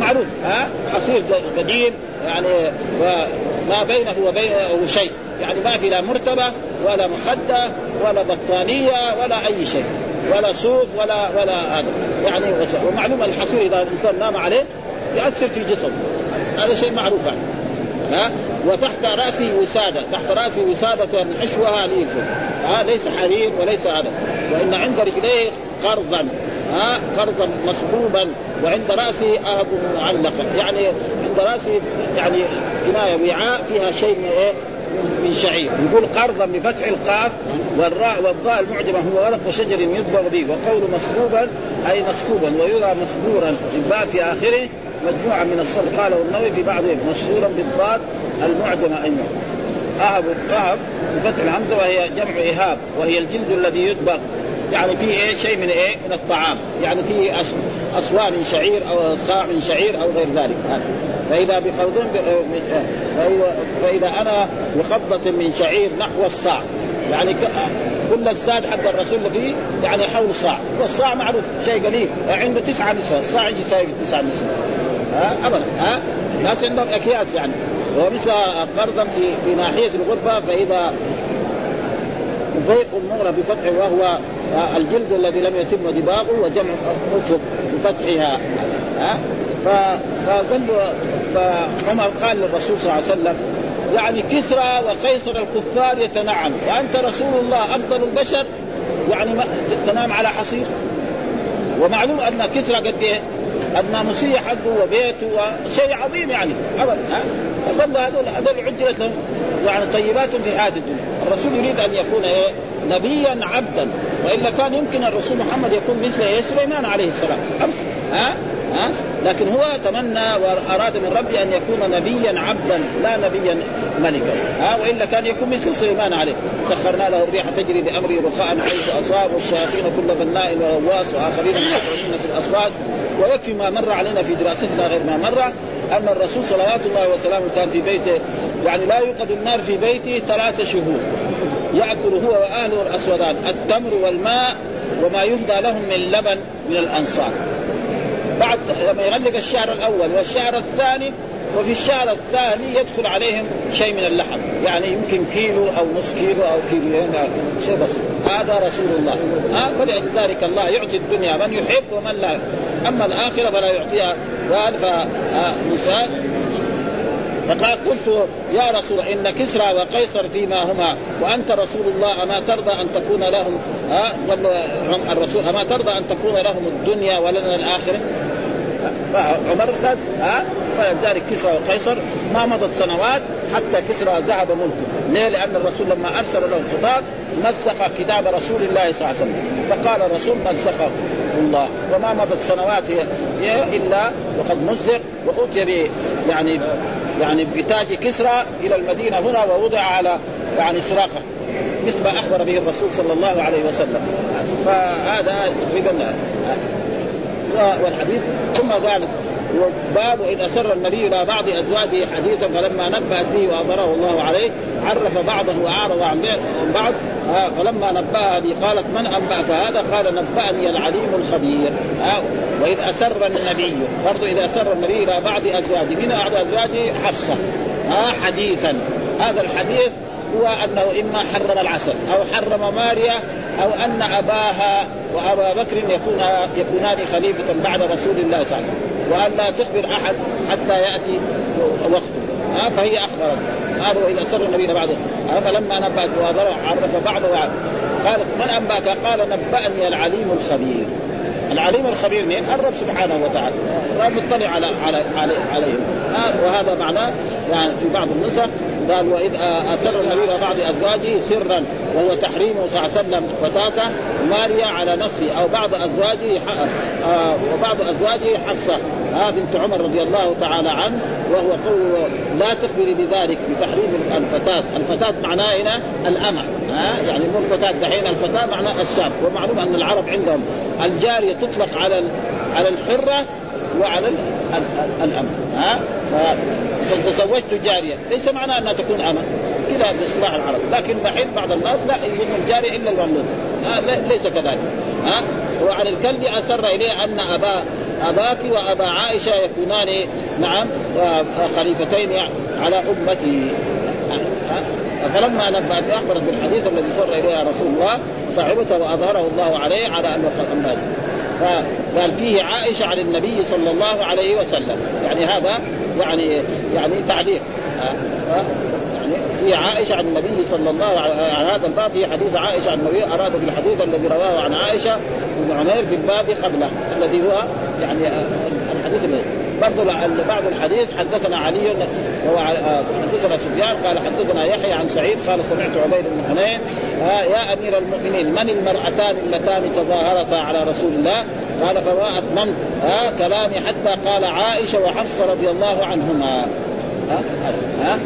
معروف ها؟ حصير قديم يعني وما بينه وبينه شيء. يعني ما في لا مرتبة ولا مخدة ولا بطانية ولا أي شيء. ولا صوف ولا ولا هذا. يعني ومعلوم الحصير إذا الإنسان نام عليه ياثر في جسمه. هذا شيء معروف يعني. ها؟ وتحت راسه وسادة تحت راسه وسادة حشوها ليف ها؟ ليس حرير وليس هذا. وإن عند رجليه قرضا ها؟ قرضا مصبوبا وعند راسه أهب معلقه يعني عند راسه يعني كنايه وعاء فيها شيء من إيه؟ من شعير. يقول قرضا بفتح القاف والراء والضاء المعجمة هو ورق شجر يطبغ به وقول مصبوبا أي مسكوبا ويرى مسبورا الباء في آخره مجموعة من الصف قاله النووي في بعضهم مشهورا بالضاد المعجمه أيضا. أهب الطهب بفتح الهمزة وهي جمع إهاب وهي الجلد الذي يطبخ يعني فيه إيه؟ شيء من إيه؟ من الطعام. يعني فيه اصوان من شعير أو صاع من شعير أو غير ذلك. فإذا بقوض فاذا, فإذا أنا بخبطه من شعير نحو الصاع. يعني كل الساد حق الرسول فيه يعني حول صاع. والصاع معروف شيء قليل. عنده تسعة نسوة الصاع يجي يساوي تسعة نسوة ها؟ ابدا ها؟ الناس عندهم أكياس يعني. ومثل قرضا في في ناحية الغرفة فإذا ضيق مغرى بفتحه وهو الجلد الذي لم يتم دباغه وجمع اشب بفتحها ها؟ فقال فعمر قال للرسول صلى الله عليه وسلم يعني كسرى وقيصر الكفار يتنعم. وأنت رسول الله أفضل البشر؟ يعني تنام على حصير؟ ومعلوم أن كسرى قد إيه؟ الناموسيه حقه وبيته وشيء عظيم يعني ها؟ فظل هذول هذول عجلت لهم يعني طيبات في هذه الدنيا. الرسول يريد أن يكون إيه؟ نبيا عبدا وإلا كان يمكن الرسول محمد يكون مثل إيه سليمان عليه السلام. ها؟ ها؟ لكن هو تمنى وأراد من ربي أن يكون نبيا عبدا لا نبيا ملكا. ها؟ والا كان يكون مثل سليمان عليه. سخرنا له الريح تجري بأمره رخاء حيث أصاب والشياطين كل بناء وغواص وآخرين يقعدون في الاصوات ويكفي ما مر علينا في دراستنا غير ما مر. أن الرسول صلوات الله وسلامه كان في بيته يعني لا يوقد النار في بيته ثلاثة شهور. يأكل هو وأهله الأسودان التمر والماء وما يهدى لهم من لبن من الأنصار. بعد لما يغلق الشهر الأول والشهر الثاني وفي الشهر الثاني يدخل عليهم شيء من اللحم. يعني يمكن كيلو أو نصف كيلو أو كيلوين شيء بسيط. هذا رسول الله. فلذلك الله يعطي الدنيا من يحب ومن لا. أما الآخرة فلا يعطيها. قال فمثال فقال قلت يا رسول إن كسرى وقيصر فيما هما وأنت رسول الله أما ترضى أن تكون لهم ها الرسول أما ترضى أن تكون لهم الدنيا ولنا الآخرة؟ فعمر لازم ها؟ فلذلك كسرى وقيصر ما مضت سنوات حتى كسرى ذهب ملكه. ليه؟ لأن الرسول لما أرسل له الخطاب مزق كتاب رسول الله صلى الله عليه وسلم. فقال الرسول مزقه الله. وما مضت سنوات إلا وقد مزق واتي يعني يعني بتاج كسرى إلى المدينة هنا ووضع على يعني سراقة. مثل ما أخبر به الرسول صلى الله عليه وسلم. فهذا تقريبا والحديث ثم قال باب اذا سر النبي إلى بعض أزواجه حديثا فلما نبأت به واظهره الله عليه عرف بعضه وأعرض عن بعض فلما نبأها به قالت من أنبأك هذا؟ قال نبأني العليم الخبير. وإذ أسر النبي برضه إذا أسر النبي إلى بعض أزواجه من بعض أزواجه؟ حفصة. ها حديثا. هذا الحديث هو أنه إما حرم العسل أو حرم ماريا أو أن أباها وأبا بكر يكون يكونان خليفة بعد رسول الله صلى الله عليه وسلم. وأن لا تخبر أحد حتى يأتي وقته. ها فهي اخبرت هذا واذا سر النبي بعد. فلما نبأت وعرف. بعضه قالت من أنبأك؟ قال نبأني العليم الخبير. العليم الخبير مين؟ الرب سبحانه وتعالى الرب مطلع على على على عليهم وهذا معناه يعني في بعض النسخ قال وإذ أسر النبي بعض أزواجه سرا وهو تحريمه صلى الله عليه وسلم فتاته ماريا على نفسه أو بعض أزواجه آه وبعض أزواجه حصة آه بنت عمر رضي الله تعالى عنه وهو قول لا تخبري بذلك بتحريم الفتاة، الفتاة معناه هنا الأمة، ها؟ يعني مو الفتاة دحين الفتاة معناه الشاب، ومعلوم أن العرب عندهم الجارية تطلق على على الحرة وعلى الأمة، ها؟ فتزوجت جارية، ليس معناه أنها تكون أمة، كذا باصطلاح العرب، لكن دحين بعض الناس لا يظن الجارية إلا المملوك، ليس كذلك، ها؟ وعن الكلب أسر إليه أن أبا أباك وأبا عائشة يكونان نعم خليفتين على أمته فلما نبأت أخبرت بالحديث الذي سر إليها رسول الله صعبت وأظهره الله عليه على أنه قد فقال فيه عائشة عن النبي صلى الله عليه وسلم. يعني هذا يعني يعني تعليق. يعني في عائشة عن النبي صلى الله عليه هذا الباب في حديث عائشة عن النبي أراد بالحديث الذي رواه عن عائشة بن عمير في الباب قبله الذي هو يعني الحديث الذي برضه بعض الحديث حدثنا علي وهو حدثنا سفيان قال حدثنا يحيى عن سعيد قال سمعت عبيد بن حنين يا أمير المؤمنين من المرأتان اللتان تظاهرتا على رسول الله؟ قال فما أتممت كلامي حتى قال عائشة وحفصة رضي الله عنهما. ها ها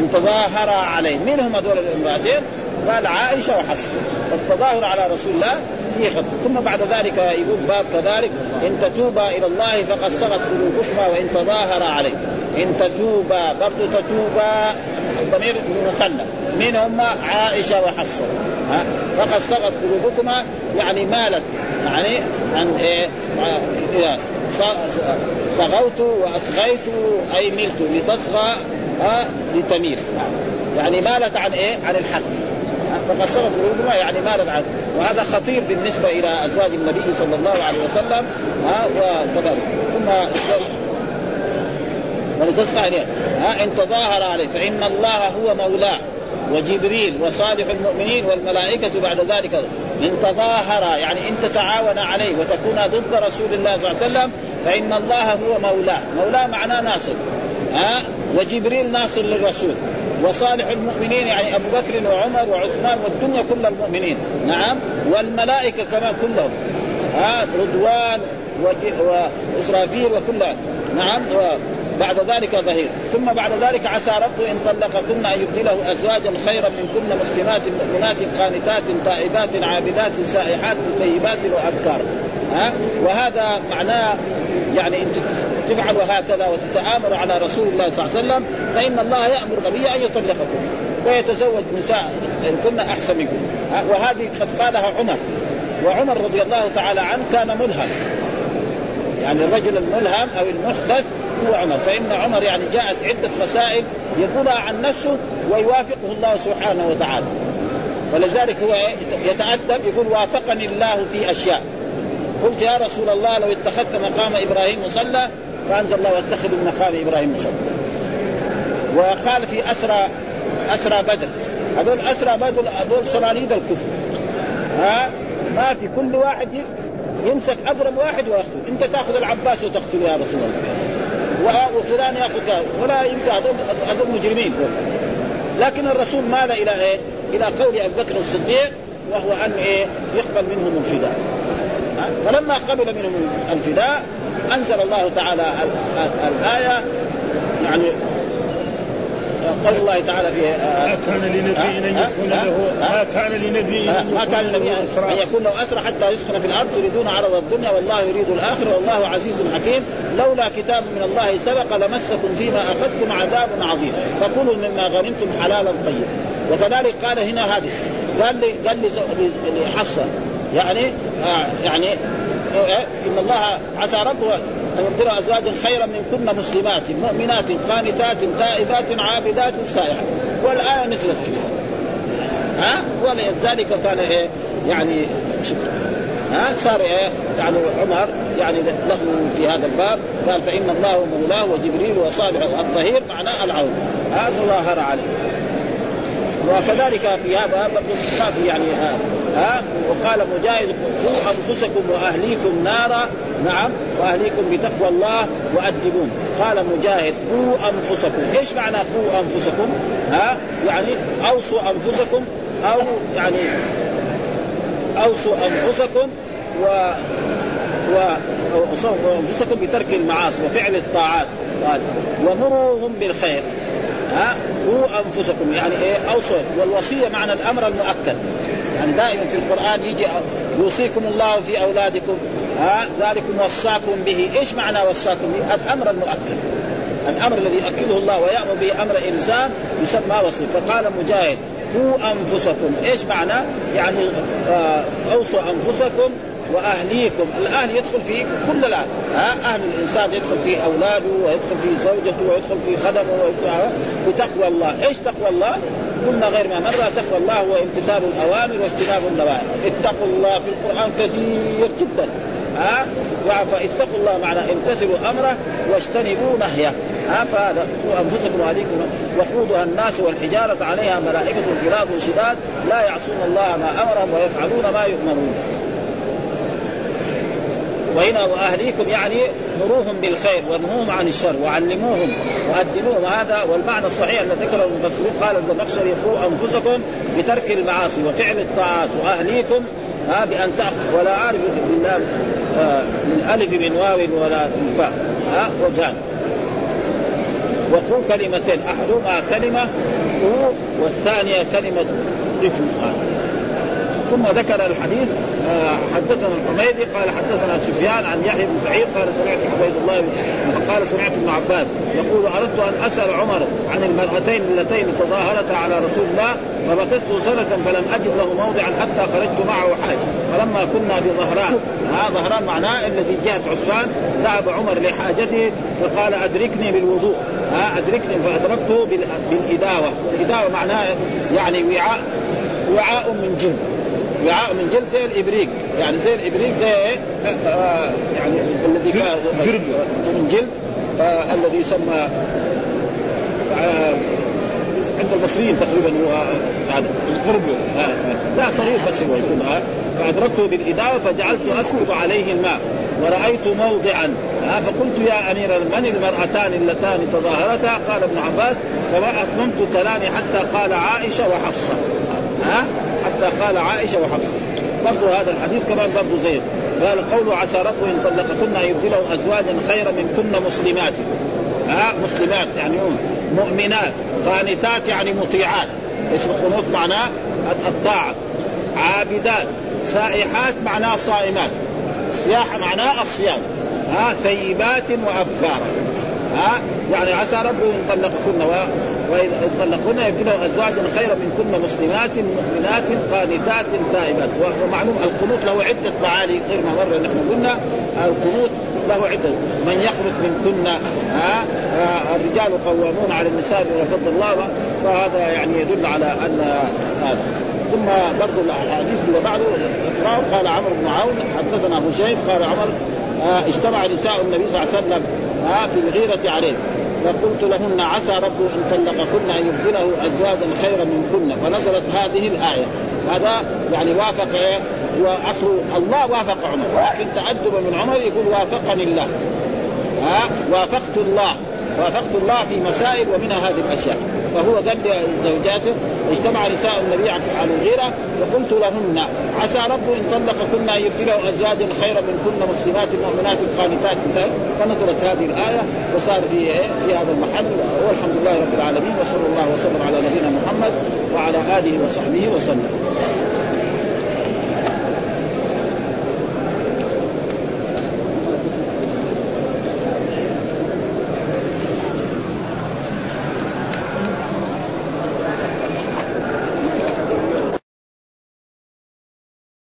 إن تظاهر عليه. من هم هذول الامرأتين؟ قال عائشة وحفصة. فالتظاهر على رسول الله فيه خط. ثم بعد ذلك يقول باب كذلك. إن تتوبا إلى الله فقد صغت قلوبكما وإن تظاهر عليه. إن تتوبا برضو تتوبا. الضمير مثنى من هم؟ عائشة وحفصة. ها؟ فقد صغت قلوبكما. يعني مالت. يعني عن إيه؟ صغوت واصغيت أي ملت لتصغى لتميل يعني مالت عن إيه؟ عن الحق. صغت قلوبكما يعني مالت عن وهذا خطير بالنسبة إلى أزواج النبي صلى الله عليه وسلم ها وكذلك. ثم ولتصغى إليه. ها إن تظاهر عليه فإن الله هو مولاه وجبريل وصالح المؤمنين والملائكة بعد ذلك. إن تظاهر يعني إن تتعاون عليه وتكون ضد رسول الله صلى الله عليه وسلم فإن الله هو مولاه. مولاه معناه ناصر. ها وجبريل ناصر للرسول وصالح المؤمنين يعني أبو بكر وعمر وعثمان والدنيا كل المؤمنين. نعم. والملائكة كمان كلهم. ها رضوان وإسرافيل وكل نعم. بعد ذلك ظهير. ثم بعد ذلك عسى ربه إن طلقكن أن يبدله أزواجا خيرا منكن مسلمات مؤمنات قانتات تائبات عابدات سائحات طيبات وأبكار. ها؟ وهذا معناه يعني تفعلوا هكذا وتتآمروا على رسول الله صلى الله عليه وسلم فإن الله يأمر النبي أن يطلقكم ويتزوج نساء إن كنا أحسن منكم. وهذه قد قالها عمر وعمر رضي الله تعالى عنه كان ملهم. يعني الرجل الملهم أو المحدث هو عمر فإن عمر يعني جاءت عدة مسائل يقولها عن نفسه ويوافقه الله سبحانه وتعالى. ولذلك هو يتأدب يقول وافقني الله في أشياء. قلت يا رسول الله لو اتخذت مقام إبراهيم مصلى فأنزل الله واتخذوا من مقام إبراهيم مصلى وقال في أسرى أسرى بدر. هذول أسرى بدر هذول صناديد الكفر. ها؟ ما في كل واحد يمسك اقرب واحد ويقتل. أنت تأخذ العباس وتقتله يا رسول الله. وفلان يأخذ ولا يمكن هذول هذول مجرمين. لكن الرسول مال إلى إيه؟ إلى قول أبي بكر الصديق وهو أن إيه؟ يقبل منهم الفداء. فلما قبل منهم الفداء أنزل الله تعالى الآية يعني قول الله تعالى في ما كان لنبي أن يكون له ما كان لنبي ما كان لنبي ان يكون له أسرى حتى يسكن في الأرض تريدون عرض الدنيا والله يريد الآخرة والله عزيز حكيم. لولا كتاب من الله سبق لمسكم فيما أخذتم عذاب عظيم. فكلوا مما غنمتم حلالا طيبا. وكذلك قال هنا هذه قال لي قال لي حفصه يعني آه يعني آه إن الله عسى ربه أن يبدل أزواجا خيرا من كن مسلمات مؤمنات قانتات تائبات عابدات سائحات والآية نزلت ها؟ ولذلك كان إيه؟ يعني ها؟ صار إيه؟ يعني عمر يعني له في هذا الباب قال فإن الله مولاه وجبريل وصالح الظهير معناه العون. هذا ظاهر عليه. وكذلك في هذا برضه ما في يعني ها, ها وقال مجاهد قوا أنفسكم وأهليكم نارا. نعم وأهليكم بتقوى الله وأدبون. قال مجاهد قوا أنفسكم. إيش معنى قوا أنفسكم ها يعني أوصوا أنفسكم أو يعني أوصوا أنفسكم و وانفسكم بترك المعاصي وفعل الطاعات. ومروهم بالخير. ها قوا أنفسكم. يعني إيه؟ أوصوا. والوصية معنى الأمر المؤكد. يعني دائما في القرآن يجي يوصيكم الله في أولادكم ها ذلكم وصاكم به. إيش معنى وصاكم؟ به الأمر المؤكد. الأمر الذي يؤكده الله ويأمر به أمر إنسان يسمى وصي. فقال مجاهد قوا أنفسكم. إيش معنى؟ يعني آه أوصوا أنفسكم وأهليكم، الأهل يدخل في كل الأهل، ها أهل الإنسان يدخل في أولاده ويدخل في زوجته ويدخل في خدمه بتقوى الله، إيش تقوى الله؟ قلنا غير ما مر تقوى الله هو امتثال الأوامر واجتناب النواهي، اتقوا الله في القرآن كثير جدا، ها؟ فاتقوا الله معنى امتثلوا أمره واجتنبوا نهيه. ها؟ فهذا أنفسكم وأهليكم. وقودها الناس والحجارة عليها ملائكة غلاظ شداد لا يعصون الله ما أمرهم ويفعلون ما يؤمرون. وهنا واهليكم يعني مروهم بالخير ونهوهم عن الشر وعلموهم وادبوهم هذا والمعنى الصحيح الذي ذكره المفسرون قال الزمخشري قوا أنفسكم بترك المعاصي وفعل الطاعات وأهليكم ها بأن تأخذ. ولا أعرف بالله آه، من ألف من واو ولا من فاء ها وجان وقوا كلمتين أحدهما كلمة والثانية كلمة طفل ثم ذكر الحديث حدثنا الحميدي قال حدثنا سفيان عن يحيى بن سعيد قال سمعت عبيد الله قال سمعت ابن عباس يقول أردت أن أسأل عمر عن المرأتين اللتين تظاهرتا على رسول الله فمكثت سنة فلم أجد له موضعا حتى خرجت معه حاج فلما كنا بظهران ها ظهران معناه الذي جهة عسفان ذهب عمر لحاجته فقال أدركني بالوضوء. ها أدركني فأدركته بالإداوة. الإداوة معناه يعني وعاء وعاء من جلد وعاء من جلد زي الإبريق. يعني زي الإبريق ده إيه؟ آه يعني الذي كان من جلد. آه الذي يسمى آه عند المصريين تقريبا هو هذا. القرب. آه آه. لا صغير بس هو يكون آه فأدركته بالاداوه فجعلت اسكب عليه الماء ورأيت موضعا. آه فقلت يا أمير من المرأتان اللتان تظاهرتا؟ قال ابن عباس فما أتممت كلامي حتى قال عائشة وحفصة. ها حتى قال عائشة وحفصة. برضو هذا الحديث كمان برضو زين قال قوله عسى ربه إن طلقكن أن يبدله أزواجا خيرا منكن مسلمات. ها؟ مسلمات يعني مؤمنات قانتات يعني مطيعات. إيش القنوت معناه؟ الطاعة. عابدات. سائحات معناه صائمات. سياحة معناه الصيام. ها؟ ثيبات وابكارا ها؟ يعني عسى ربه إن طلقكن وإذا طلقكن يبدله ازواجا خيرا منكن مسلمات مؤمنات قانتات تائبات. ومعلوم القنوت له عدة معاني غير ما مر نحن قلنا. القنوت له عدة. من يخرج منكن ها الرجال قوامون على النساء بما فضل الله. فهذا يعني يدل على أن هذا. ثم برضه الحديث اللي بعده قال عمرو بن عون حدثنا أبو شيخ قال عمر اجتمع نساء النبي صلى الله عليه وسلم في الغيرة عليه. فقلت لهن عسى ربه أن طلقكن أن يبدله أزواجا خيرا منكن. فنزلت هذه الآية. هذا يعني وافق إيه؟ هو أصل الله وافق عمر. لكن تأدب من عمر يقول وافقني الله. ها؟ وافقت الله. وافقت الله في مسائل ومنها هذه الأشياء. فهو قال لزوجاته اجتمع نساء النبي على الغيره فقلت لهن عسى رب إن طلقكن أن يبدله أزواجا خيرا منكن مسلمات مؤمنات قانتات فنزلت هذه الآية وصار في إيه؟ في هذا المحل والحمد لله رب العالمين وصلى الله وسلم على نبينا محمد وعلى آله وصحبه وسلم